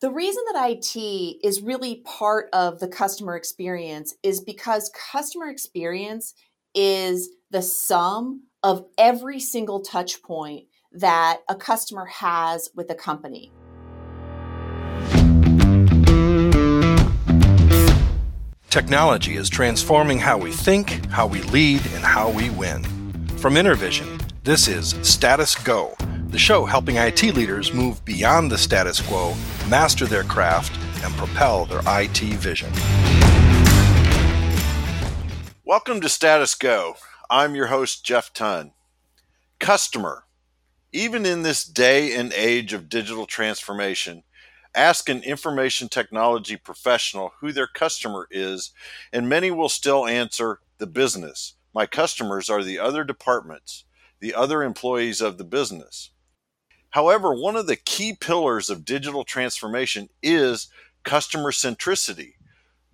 The reason that IT is really part of the customer experience is because customer experience is the sum of every single touch point that a customer has with a company. Technology is transforming how we think, how we lead, and how we win. From Intervision, this is Status Go, the show helping IT leaders move beyond the status quo, master their craft, and propel their IT vision. Welcome to Status Go. I'm your host, Jeff Ton. Customer. Even in this day and age of digital transformation, ask an information technology professional who their customer is, and many will still answer the business. My customers are the other departments, the other employees of the business. However, one of the key pillars of digital transformation is customer centricity.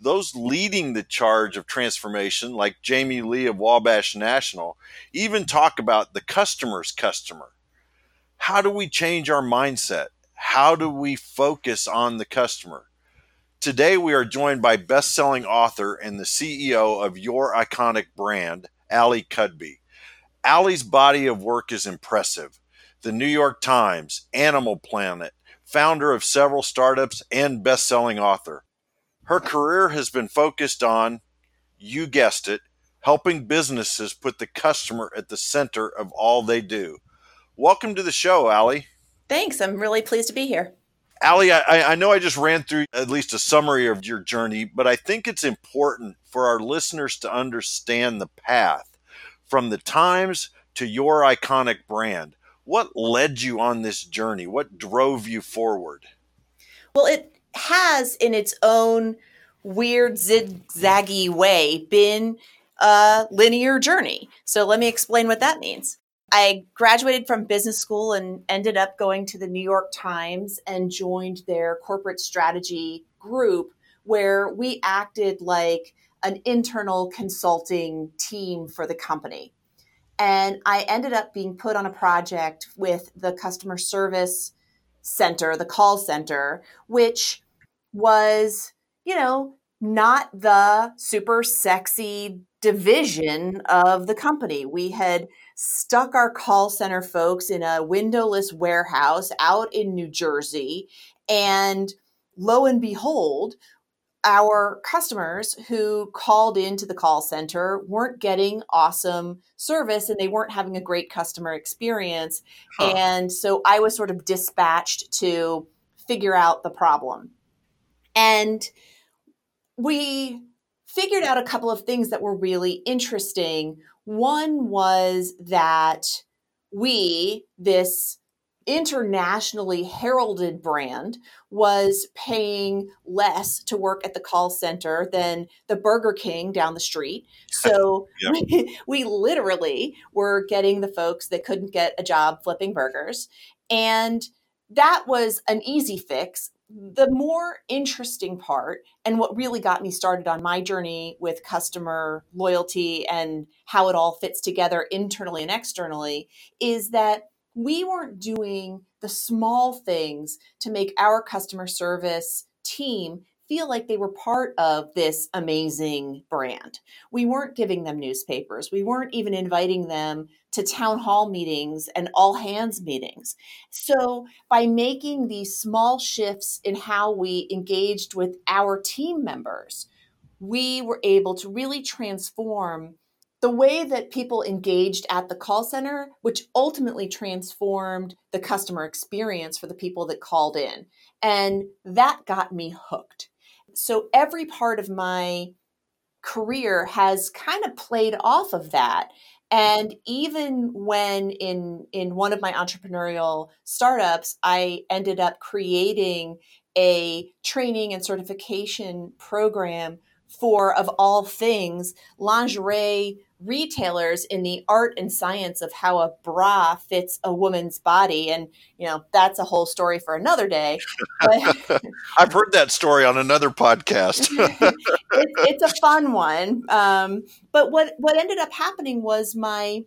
Those leading the charge of transformation, like Jamie Lee of Wabash National, even talk about the customer's customer. How do we change our mindset? How do we focus on the customer? Today, we are joined by best selling author and the CEO of Your Iconic Brand, Ali Cudby. Ali's body of work is impressive the New York Times, Animal Planet, founder of several startups, and best selling author. Her career has been focused on, you guessed it, helping businesses put the customer at the center of all they do. Welcome to the show, Ali. Thanks. I'm really pleased to be here. Ali, I, I know I just ran through at least a summary of your journey, but I think it's important for our listeners to understand the path from the Times to your iconic brand. What led you on this journey? What drove you forward? Well, it has, in its own weird, zigzaggy way, been a linear journey. So let me explain what that means. I graduated from business school and ended up going to the New York Times and joined their corporate strategy group where we acted like an internal consulting team for the company. And I ended up being put on a project with the customer service center, the call center, which was, you know, not the super sexy division of the company. We had stuck our call center folks in a windowless warehouse out in New Jersey. And lo and behold, our customers who called into the call center weren't getting awesome service and they weren't having a great customer experience. Huh. And so I was sort of dispatched to figure out the problem. And we figured out a couple of things that were really interesting. One was that we, this internationally heralded brand was paying less to work at the call center than the Burger King down the street. So we, we, literally were getting the folks that couldn't get a job flipping burgers. And that was an easy fix. The more interesting part, and what really got me started on my journey with customer loyalty and how it all fits together internally and externally, is that we weren't doing the small things to make our customer service team feel like they were part of this amazing brand. We weren't giving them newspapers. We weren't even inviting them to town hall meetings and all hands meetings. So, by making these small shifts in how we engaged with our team members, we were able to really transform the way that people engaged at the call center, which ultimately transformed the customer experience for the people that called in. And that got me hooked. So every part of my career has kind of played off of that. And even when in in one of my entrepreneurial startups, I ended up creating a training and certification program for of all things lingerie retailers in the art and science of how a bra fits a woman's body. And you know that's a whole story for another day i've heard that story on another podcast. It, it's a fun one. Um, but what what ended up happening was my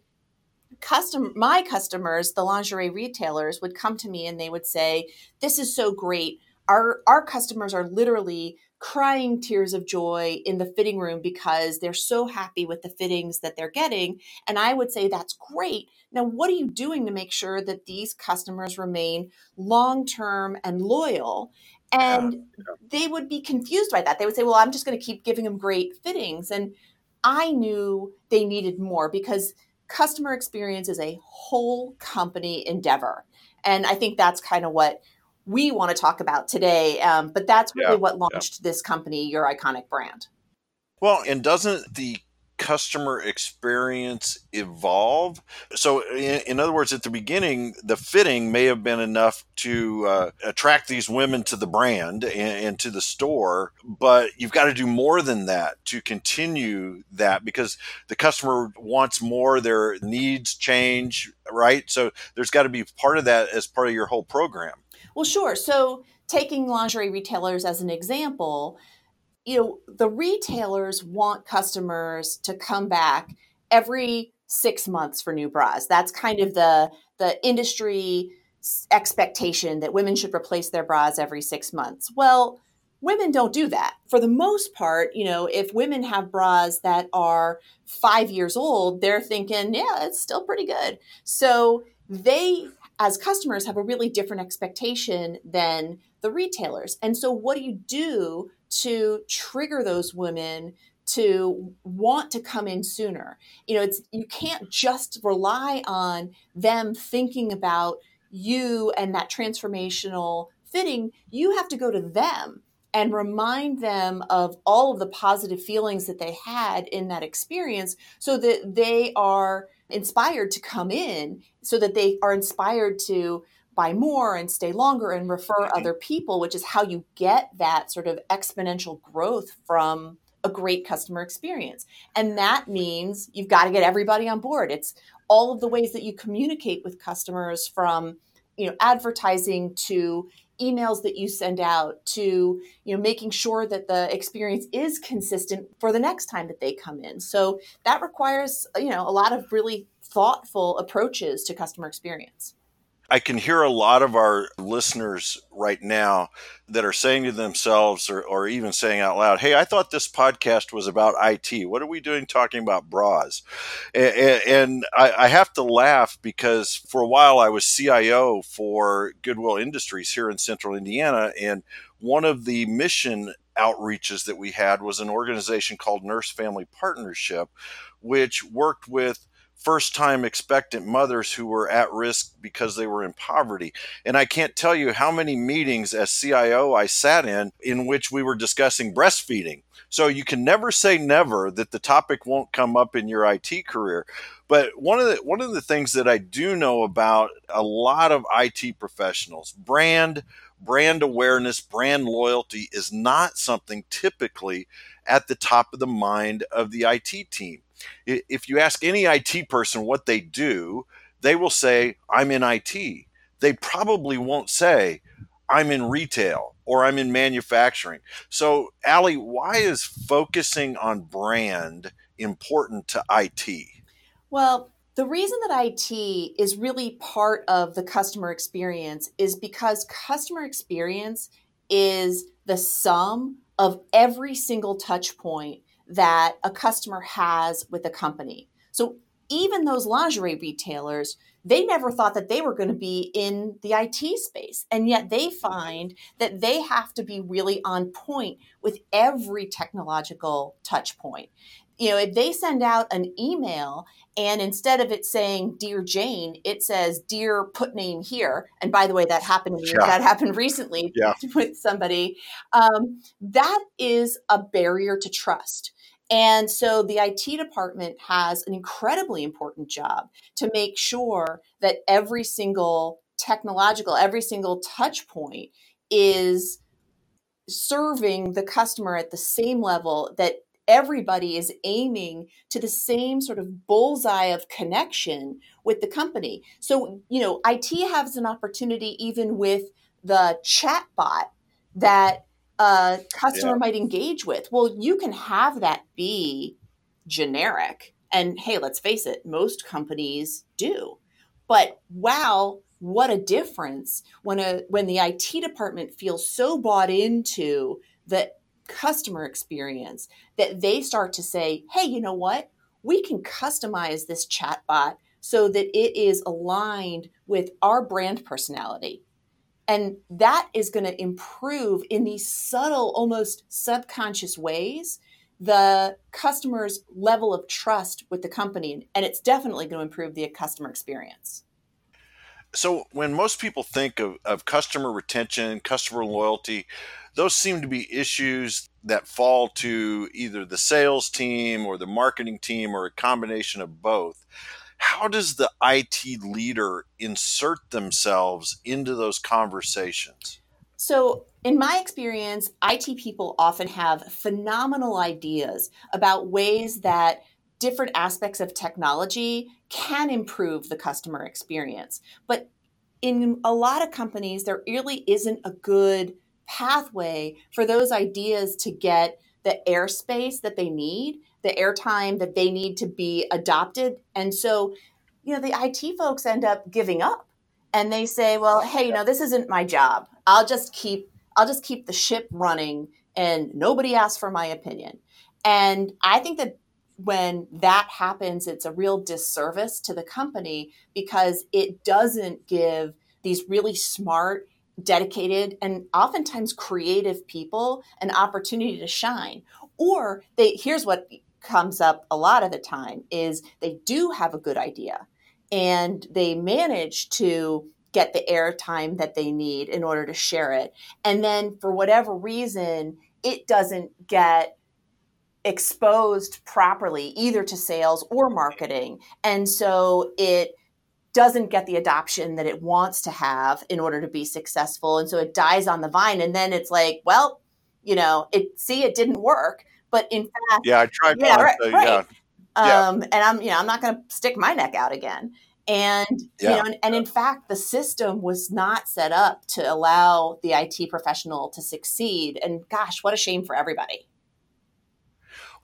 custom my customers the lingerie retailers would come to me and they would say this is so great. Our our customers are literally crying tears of joy in the fitting room because they're so happy with the fittings that they're getting. And I would say that's great. Now, what are you doing to make sure that these customers remain long term and loyal? And yeah, yeah. they would be confused by that. They would say, well, I'm just going to keep giving them great fittings. And I knew they needed more because customer experience is a whole company endeavor. And I think that's kind of what we want to talk about today. Um, but that's really yeah, what launched yeah. this company, Your Iconic Brand. Well, and doesn't the customer experience evolve? So, in, in, other words, at the beginning, the fitting may have been enough to uh, attract these women to the brand and, and to the store, but you've got to do more than that to continue that because the customer wants more, their needs change, right? So, there's got to be part of that as part of your whole program. Well, sure. So, taking lingerie retailers as an example, you know, the retailers want customers to come back every six months for new bras. That's kind of the the industry expectation that women should replace their bras every six months. Well, women don't do that. For the most part, you know, if women have bras that are five years old, they're thinking, yeah, it's still pretty good. So they as customers have a really different expectation than the retailers. And so what do you do to trigger those women to want to come in sooner? You know, it's you can't just rely on them thinking about you and that transformational fitting. You have to go to them and remind them of all of the positive feelings that they had in that experience so that they are inspired to come in so that they are inspired to buy more and stay longer and refer other people, which is how you get that sort of exponential growth from a great customer experience. And that means you've got to get everybody on board. It's all of the ways that you communicate with customers from, you know, advertising to emails that you send out to you know making sure that the experience is consistent for the next time that they come in. So that requires you know a lot of really thoughtful approaches to customer experience I can hear a lot of our listeners right now that are saying to themselves or, or, even saying out loud, Hey, I thought this podcast was about IT. What are we doing talking about bras? And, and I, I, have to laugh because for a while I was CIO for Goodwill Industries here in central Indiana. And one of the mission outreaches that we had was an organization called Nurse Family Partnership, which worked with first time expectant mothers who were at risk because they were in poverty. And I can't tell you how many meetings as CIO I sat in in which we were discussing breastfeeding. So you can never say never that the topic won't come up in your IT career. But one of the one of the things that I do know about a lot of IT professionals, brand brand awareness, brand loyalty is not something typically at the top of the mind of the IT team if you ask any IT person what they do, they will say, I'm in IT. They probably won't say, I'm in retail or I'm in manufacturing. So, Ali, why is focusing on brand important to IT? Well, the reason that IT is really part of the customer experience is because customer experience is the sum of every single touch point that a customer has with a company. So even those lingerie retailers, they never thought that they were going to be in the IT space. And yet they find that they have to be really on point with every technological touch point. You know, if they send out an email and instead of it saying "Dear Jane," it says "Dear put name here." And by the way, that happened yeah. that happened recently yeah. with somebody. Um, that is a barrier to trust and so the IT department has an incredibly important job to make sure that every single technological, every single touch point is serving the customer at the same level that everybody is aiming to the same sort of bullseye of connection with the company. So, you know, IT has an opportunity even with the chatbot that a customer yeah. might engage with. Well, you can have that be generic. And hey, let's face it, most companies do. But wow, what a difference when a when the IT department feels so bought into the customer experience that they start to say, "Hey, you know what? We can customize this chatbot so that it is aligned with our brand personality." And that is going to improve in these subtle, almost subconscious ways the customer's level of trust with the company. And it's definitely going to improve the customer experience. So, when most people think of, of customer retention, customer loyalty, those seem to be issues that fall to either the sales team or the marketing team or a combination of both how does the IT leader insert themselves into those conversations? So, in my experience, IT people often have phenomenal ideas about ways that different aspects of technology can improve the customer experience. But in a lot of companies, there really isn't a good pathway for those ideas to get the airspace that they need the airtime that they need to be adopted. And so, you know, the IT folks end up giving up and they say, well, hey, you know, this isn't my job. I'll just keep I'll just keep the ship running and nobody asks for my opinion. And I think that when that happens, it's a real disservice to the company because it doesn't give these really smart, dedicated, and oftentimes creative people an opportunity to shine. Or they here's what comes up a lot of the time is they do have a good idea and they manage to get the airtime that they need in order to share it. And then for whatever reason, it doesn't get exposed properly either to sales or marketing. And so it doesn't get the adoption that it wants to have in order to be successful. And so it dies on the vine. And then it's like, well, you know, it see it didn't work. But in fact, yeah, I tried. Yeah, right, so, right. Yeah. Um, and I'm, you know, I'm not going to stick my neck out again. And yeah. you know, and, and, in fact, the system was not set up to allow the IT professional to succeed. And gosh, what a shame for everybody.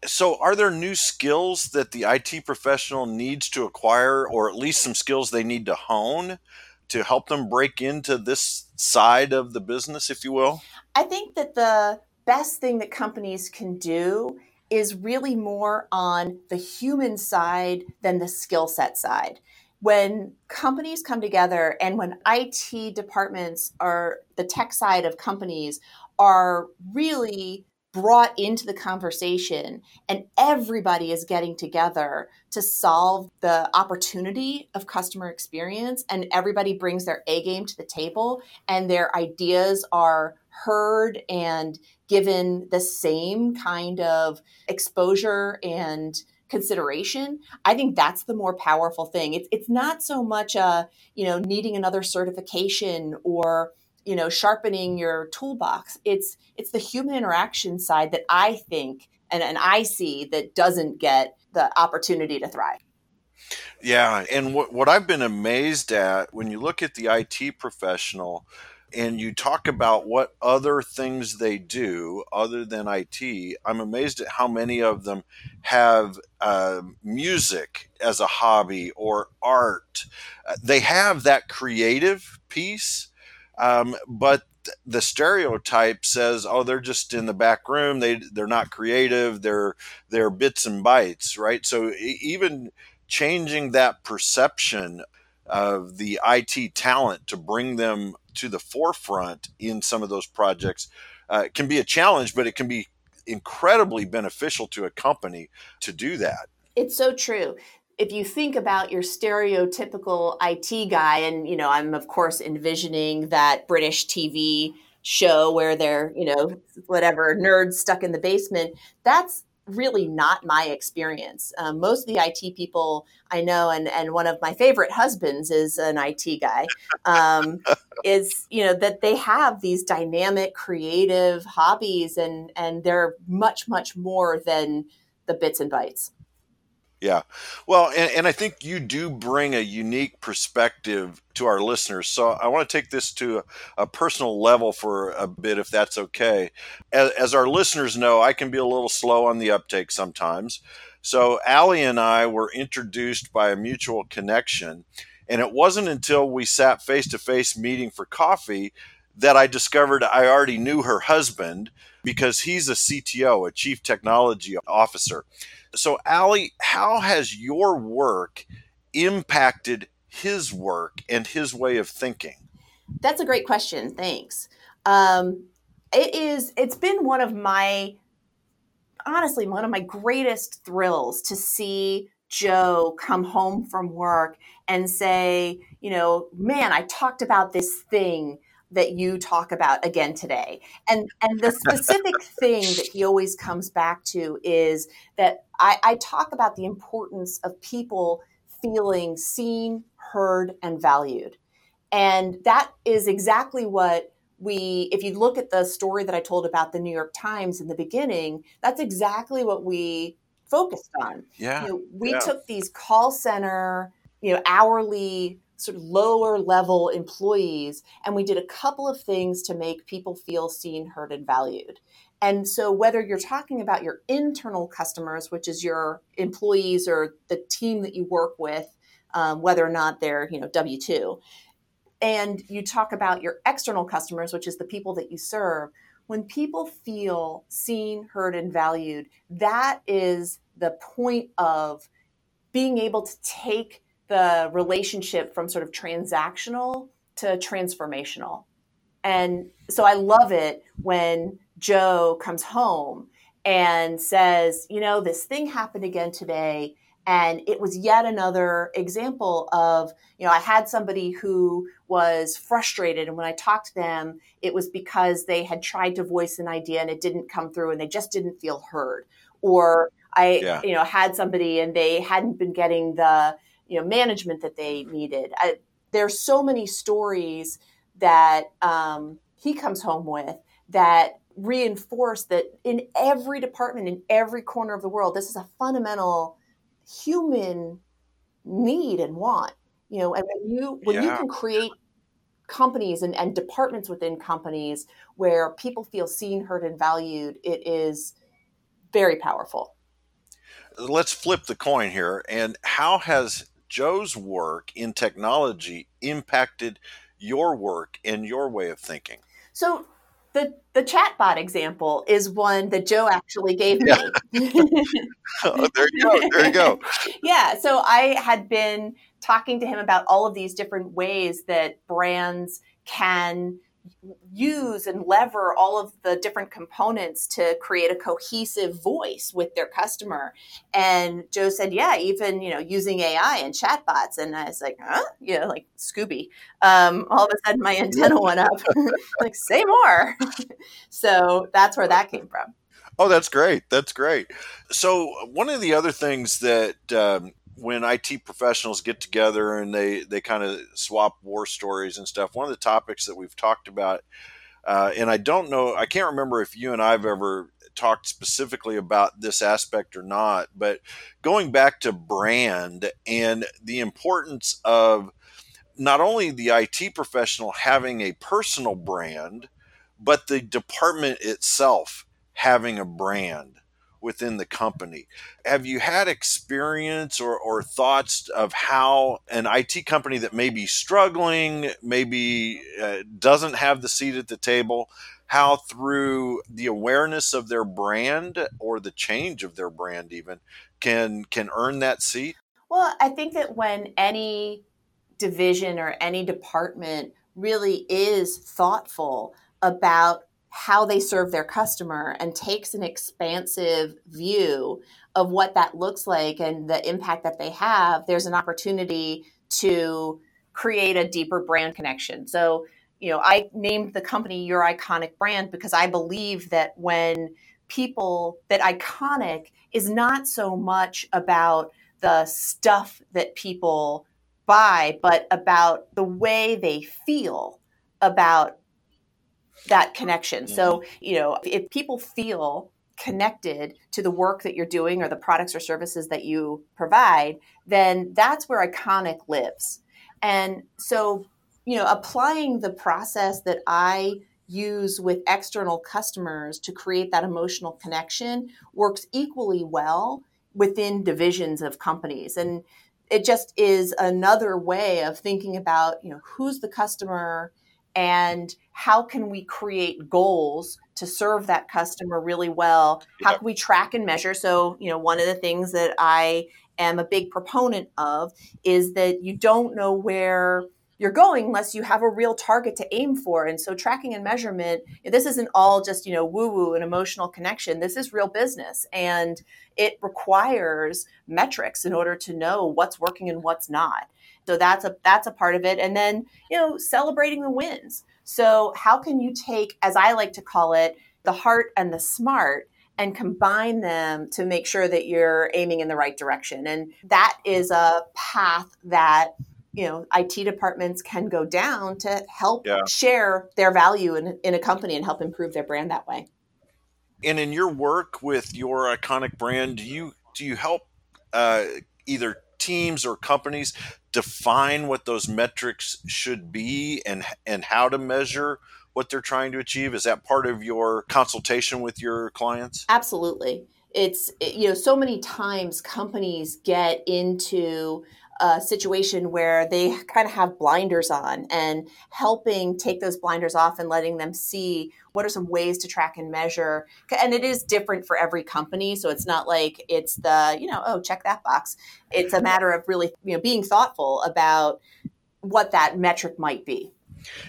So, are there new skills that the IT professional needs to acquire, or at least some skills they need to hone to help them break into this side of the business, if you will? I think that the best thing that companies can do is really more on the human side than the skill set side. When companies come together and when IT departments are the tech side of companies are really brought into the conversation and everybody is getting together to solve the opportunity of customer experience and everybody brings their A game to the table and their ideas are heard and given the same kind of exposure and consideration i think that's the more powerful thing. It's, it's not so much a you know needing another certification or you know sharpening your toolbox. It's it's the human interaction side that i think and, and i see that doesn't get the opportunity to thrive. Yeah and what, what i've been amazed at when you look at the it professional and you talk about what other things they do other than IT, I'm amazed at how many of them have uh, music as a hobby or art. Uh, they have that creative piece, um, but the stereotype says, "Oh, they're just in the back room. They they're not creative. They're they're bits and bytes, right?" So even changing that perception of the IT talent to bring them to the forefront in some of those projects uh, can be a challenge, but it can be incredibly beneficial to a company to do that. It's so true. If you think about your stereotypical IT guy, and you know, I'm of course envisioning that British TV show where they're, you know, whatever nerds stuck in the basement. That's really not my experience. Um, most of the IT people I know, and and one of my favorite husbands is an IT guy. Um, is you know that they have these dynamic, creative hobbies, and and they're much much more than the bits and bytes. Yeah. Well, and, and, I think you do bring a unique perspective to our listeners. So I want to take this to a, a personal level for a bit, if that's okay. As, as, our listeners know, I can be a little slow on the uptake sometimes. So Ali and I were introduced by a mutual connection. And it wasn't until we sat face to face meeting for coffee that I discovered I already knew her husband because he's a CTO, a chief technology officer. So, ali how has your work impacted his work and his way of thinking? That's a great question. Thanks. Um, it is. It's been one of my, honestly, one of my greatest thrills to see Joe come home from work and say, you know, man, I talked about this thing that you talk about again today. And and the specific thing that he always comes back to is that I, I talk about the importance of people feeling seen, heard, and valued. And that is exactly what we, if you look at the story that I told about the New York Times in the beginning, that's exactly what we focused on. Yeah. You know, we yeah. took these call center, you know, hourly sort of lower level employees and we did a couple of things to make people feel seen, heard, and valued. And so, whether you're talking about your internal customers, which is your employees or the team that you work with, um, whether or not they're you know W two, and you talk about your external customers, which is the people that you serve, when people feel seen, heard, and valued, that is the point of being able to take the relationship from sort of transactional to transformational. And so I love it when Joe comes home and says, you know, this thing happened again today. And it was yet another example of, you know, I had somebody who was frustrated. And when I talked to them, it was because they had tried to voice an idea and it didn't come through and they just didn't feel heard. Or I, yeah. you know, had somebody and they hadn't been getting the, you know, management that they needed. I, there's so many stories that um, he comes home with that reinforce that in every department, in every corner of the world, this is a fundamental human need and want. You know, and when you when yeah. you can create companies and, and departments within companies where people feel seen, heard, and valued, it is very powerful. Let's flip the coin here. And how has Joe's work in technology impacted your work and your way of thinking? So the the chatbot example is one that Joe actually gave me. oh, there you go. There you go. yeah. So I had been talking to him about all of these different ways that brands can use and lever all of the different components to create a cohesive voice with their customer. And Joe said, yeah, even, you know, using AI and chatbots. And I was like, huh? You know, like Scooby. Um, all of a sudden my antenna went up. like, say more. so that's where that came from. Oh, that's great. That's great. So one of the other things that um, when IT professionals get together and they they kind of swap war stories and stuff. One of the topics that we've talked about, uh, and I don't know, I can't remember if you and I've ever talked specifically about this aspect or not, but going back to brand and the importance of not only the IT professional having a personal brand, but the department itself having a brand within the company. Have you had experience or, or thoughts of how an IT company that may be struggling, maybe uh, doesn't have the seat at the table, how through the awareness of their brand or the change of their brand even can can earn that seat? Well, I think that when any division or any department really is thoughtful about how they serve their customer and takes an expansive view of what that looks like and the impact that they have, there's an opportunity to create a deeper brand connection. So, you know, I named the company Your Iconic Brand because I believe that when people, that iconic is not so much about the stuff that people buy, but about the way they feel about that connection. Mm-hmm. So, you know, if people feel connected to the work that you're doing or the products or services that you provide, then that's where iconic lives. And so, you know, applying the process that I use with external customers to create that emotional connection works equally well within divisions of companies. And it just is another way of thinking about, you know, who's the customer and how can we create goals to serve that customer really well? How can we track and measure? So, you know, one of the things that I am a big proponent of is that you don't know where you're going unless you have a real target to aim for. And so tracking and measurement, this isn't all just, you know, woo woo and emotional connection. This is real business and it requires metrics in order to know what's working and what's not. So that's a that's a part of it. And then, you know, celebrating the wins. So how can you take as I like to call it, the heart and the smart and combine them to make sure that you're aiming in the right direction. And that is a path that you know IT departments can go down to help yeah. share their value in, in a company and help improve their brand that way. And in your work with your iconic brand, do you do you help uh, either teams or companies define what those metrics should be and and how to measure what they're trying to achieve? Is that part of your consultation with your clients? Absolutely. It's you know so many times companies get into a situation where they kind of have blinders on and helping take those blinders off and letting them see what are some ways to track and measure. And it is different for every company so it's not like it's the you know oh check that box. It's a matter of really you know being thoughtful about what that metric might be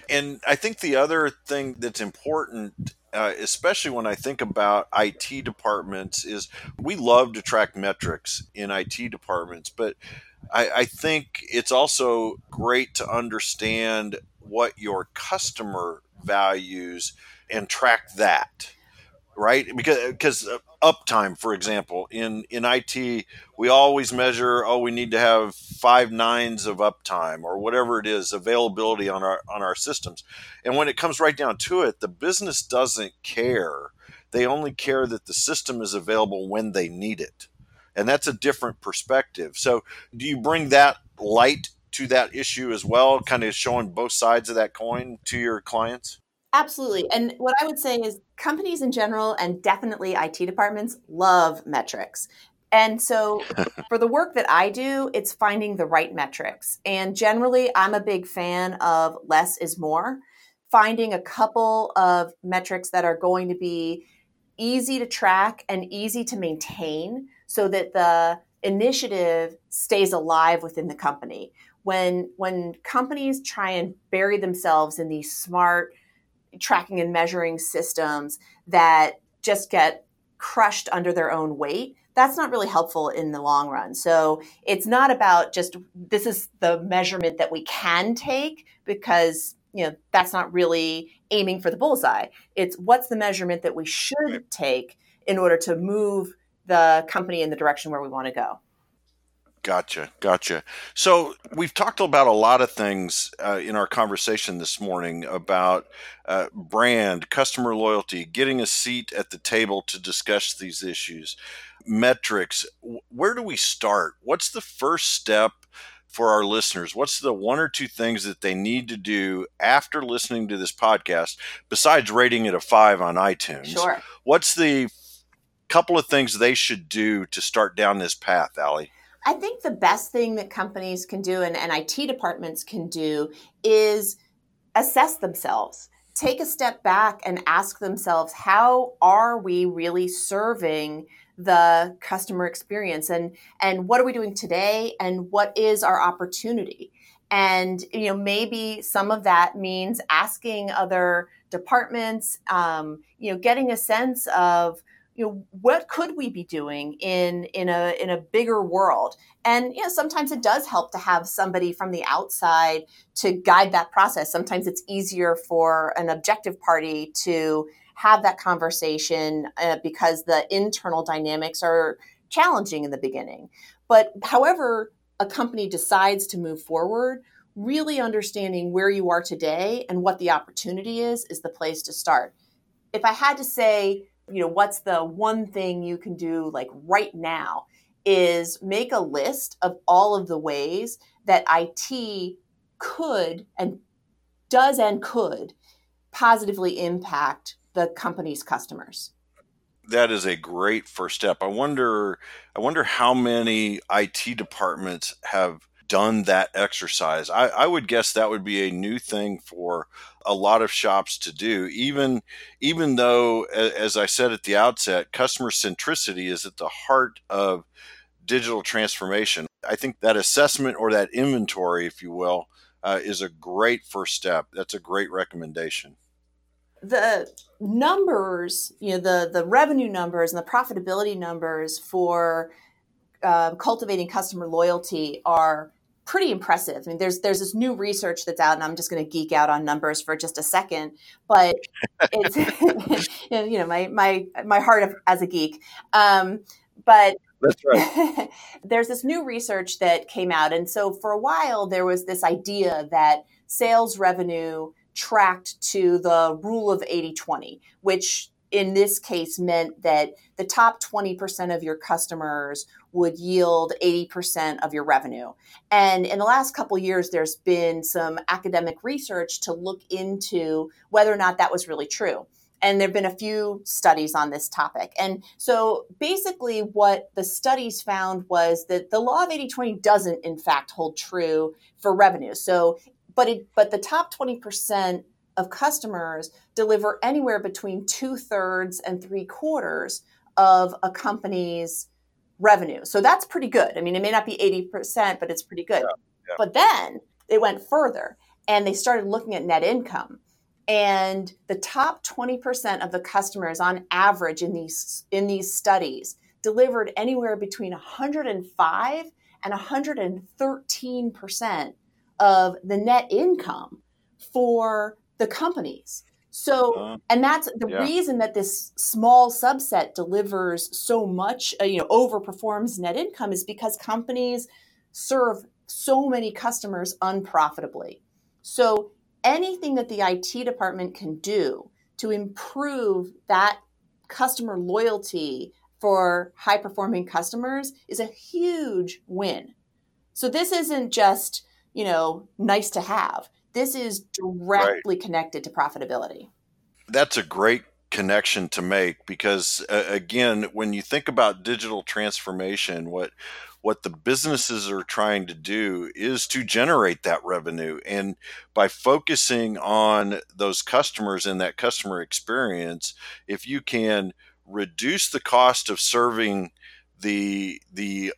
and I think the other thing that's important, uh, especially when I think about IT departments, is we love to track metrics in IT departments, but I, I think it's also great to understand what your customer values and track that right? Because because uh, uptime for example in in IT we always measure oh we need to have five nines of uptime or whatever it is availability on our on our systems. And when it comes right down to it the business doesn't care. They only care that the system is available when they need it. And that's a different perspective. So do you bring that light to that issue as well kind of showing both sides of that coin to your clients? Absolutely. And what I would say is companies in general and definitely IT departments love metrics. And so for the work that I do, it's finding the right metrics. And generally, I'm a big fan of less is more, finding a couple of metrics that are going to be easy to track and easy to maintain so that the initiative stays alive within the company. When when companies try and bury themselves in these smart tracking and measuring systems that just get crushed under their own weight that's not really helpful in the long run. So it's not about just this is the measurement that we can take because you know that's not really aiming for the bullseye. It's what's the measurement that we should take in order to move the company in the direction where we want to go. Gotcha, gotcha. So we've talked about a lot of things uh, in our conversation this morning about uh, brand, customer loyalty, getting a seat at the table to discuss these issues, metrics. Where do we start? What's the first step for our listeners? What's the one or two things that they need to do after listening to this podcast, besides rating it a five on iTunes? Sure. What's the couple of things they should do to start down this path, Ali? I think the best thing that companies can do and, and IT departments can do is assess themselves. Take a step back and ask themselves, how are we really serving the customer experience and and what are we doing today and what is our opportunity? And you know, maybe some of that means asking other departments, um, you know, getting a sense of you know what could we be doing in in a in a bigger world? And you know sometimes it does help to have somebody from the outside to guide that process. Sometimes it's easier for an objective party to have that conversation uh, because the internal dynamics are challenging in the beginning. But however a company decides to move forward really understanding where you are today and what the opportunity is is the place to start. If i had to say you know, what's the one thing you can do like right now is make a list of all of the ways that IT could and does and could positively impact the company's customers. that is a great first step. I wonder I wonder how many IT departments have done that exercise. I, I, would guess that would be a new thing for a lot of shops to do. Even even though, as I said at the outset, customer centricity is at the heart of digital transformation. I think that assessment or that inventory, if you will, uh, is a great first step. That's a great recommendation the numbers, you know, the the revenue numbers and the profitability numbers for uh, cultivating customer loyalty are pretty impressive. I mean, there's there's this new research that's out, and I'm just going to geek out on numbers for just a second, but it's you know my my my heart of, as a geek. Um, but that's right. there's this new research that came out, and so for a while there was this idea that sales revenue tracked to the rule of 80 20, which in this case meant that the top 20% of your customers would yield 80% of your revenue. And in the last couple years there's been some academic research to look into whether or not that was really true. And there've been a few studies on this topic. And so basically what the studies found was that the law of 80/20 doesn't in fact hold true for revenue. So but it but the top 20% of customers deliver anywhere between two thirds and three quarters of a company's revenue. So that's pretty good. I mean, it may not be 80%, but it's pretty good. Yeah, yeah. But then they went further and they started looking at net income. And the top 20% of the customers on average in these in these studies delivered anywhere between 105 and 113 percent of the net income for the companies. So, uh, and that's the yeah. reason that this small subset delivers so much, uh, you know, overperforms net income is because companies serve so many customers unprofitably. So, anything that the IT department can do to improve that customer loyalty for high performing customers is a huge win. So, this isn't just you know, nice to have. This is directly right. connected to profitability. That's a great connection to make because uh, again when you think about digital transformation what what the businesses are trying to do is to generate that revenue and by focusing on those customers and that customer experience if you can reduce the cost of serving the the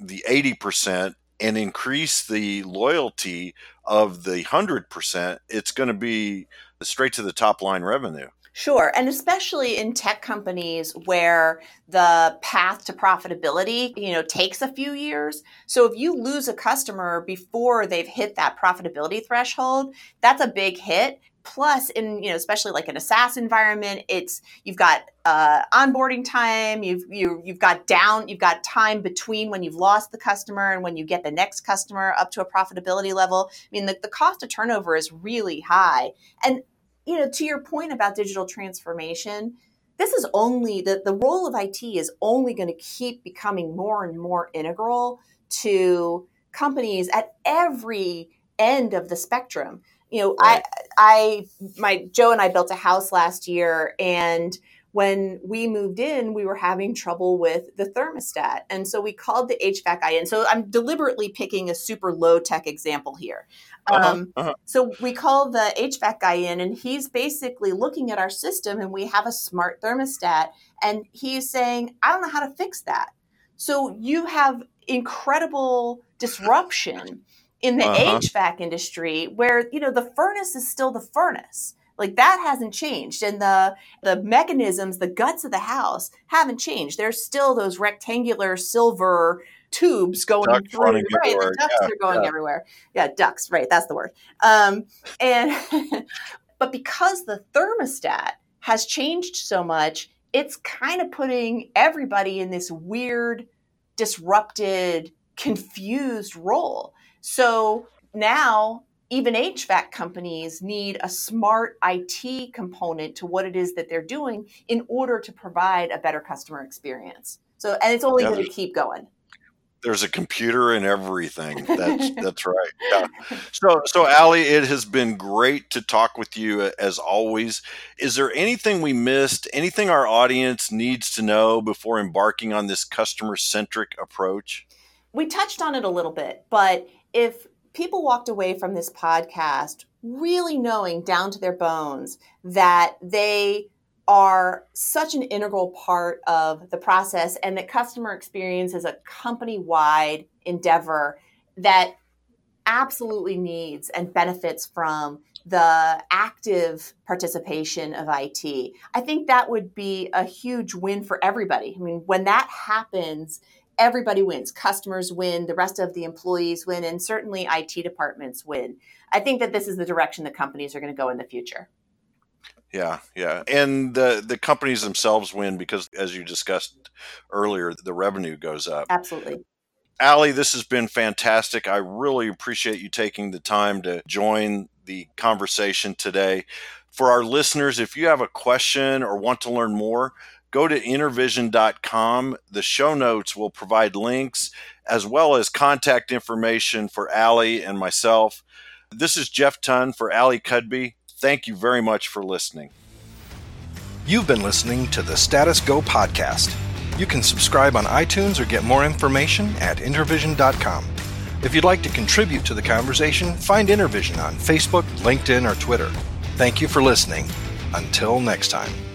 the 80% and increase the loyalty of the 100%, it's going to be straight to the top line revenue. Sure. And especially in tech companies where the path to profitability, you know, takes a few years. So if you lose a customer before they've hit that profitability threshold, that's a big hit. Plus, in you know, especially like in a SaaS environment, it's you've got uh, onboarding time, you've you, you've got down, you've got time between when you've lost the customer and when you get the next customer up to a profitability level. I mean, the, the cost of turnover is really high, and you know, to your point about digital transformation, this is only the, the role of IT is only going to keep becoming more and more integral to companies at every end of the spectrum you know right. i i my joe and i built a house last year and when we moved in we were having trouble with the thermostat. And so we called the hvac guy in. So i'm deliberately picking a super low tech example here. Uh-huh, um, uh-huh. so we call the hvac guy in and he's basically looking at our system and we have a smart thermostat and he's saying i don't know how to fix that. So you have incredible disruption in the uh-huh. HVAC industry where you know the furnace is still the furnace. Like that hasn't changed and the the mechanisms the guts of the house haven't changed. There's still those rectangular silver tubes going ducks through right the ducts yeah, are going yeah. everywhere. Yeah ducks right that's the word. Um, and but because the thermostat has changed so much it's kind of putting everybody in this weird disrupted confused role so now even HVAC companies need a smart IT component to what it is that they're doing in order to provide a better customer experience. So, and it's only yeah. going to keep going. there's a computer in everything. That's that's right. Yeah. So so Ali, it has been great to talk with you uh, as always. Is there anything we missed? Anything our audience needs to know before embarking on this customer centric approach? We touched on it a little bit, but if people walked away from this podcast really knowing down to their bones that they are such an integral part of the process and that customer experience is a company wide endeavor that absolutely needs and benefits from the active participation of IT. I think that would be a huge win for everybody. I mean, when that happens, everybody wins. Customers win, the rest of the employees win, and certainly IT departments win. I think that this is the direction that companies are going to go in the future. Yeah, yeah. And the the companies themselves win because as you discussed earlier, the revenue goes up. Absolutely. Ali, this has been fantastic. I really appreciate you taking the time to join the conversation today. For our listeners, if you have a question or want to learn more, go to intervision.com. The show notes will provide links as well as contact information for Ali and myself. This is Jeff Ton for Ali Cudby. Thank you very much for listening. You've been listening to the Status Go podcast. You can subscribe on iTunes or get more information at intervision.com. If you'd like to contribute to the conversation, find Intervision on Facebook, LinkedIn, or Twitter. Thank you for listening. Until next time.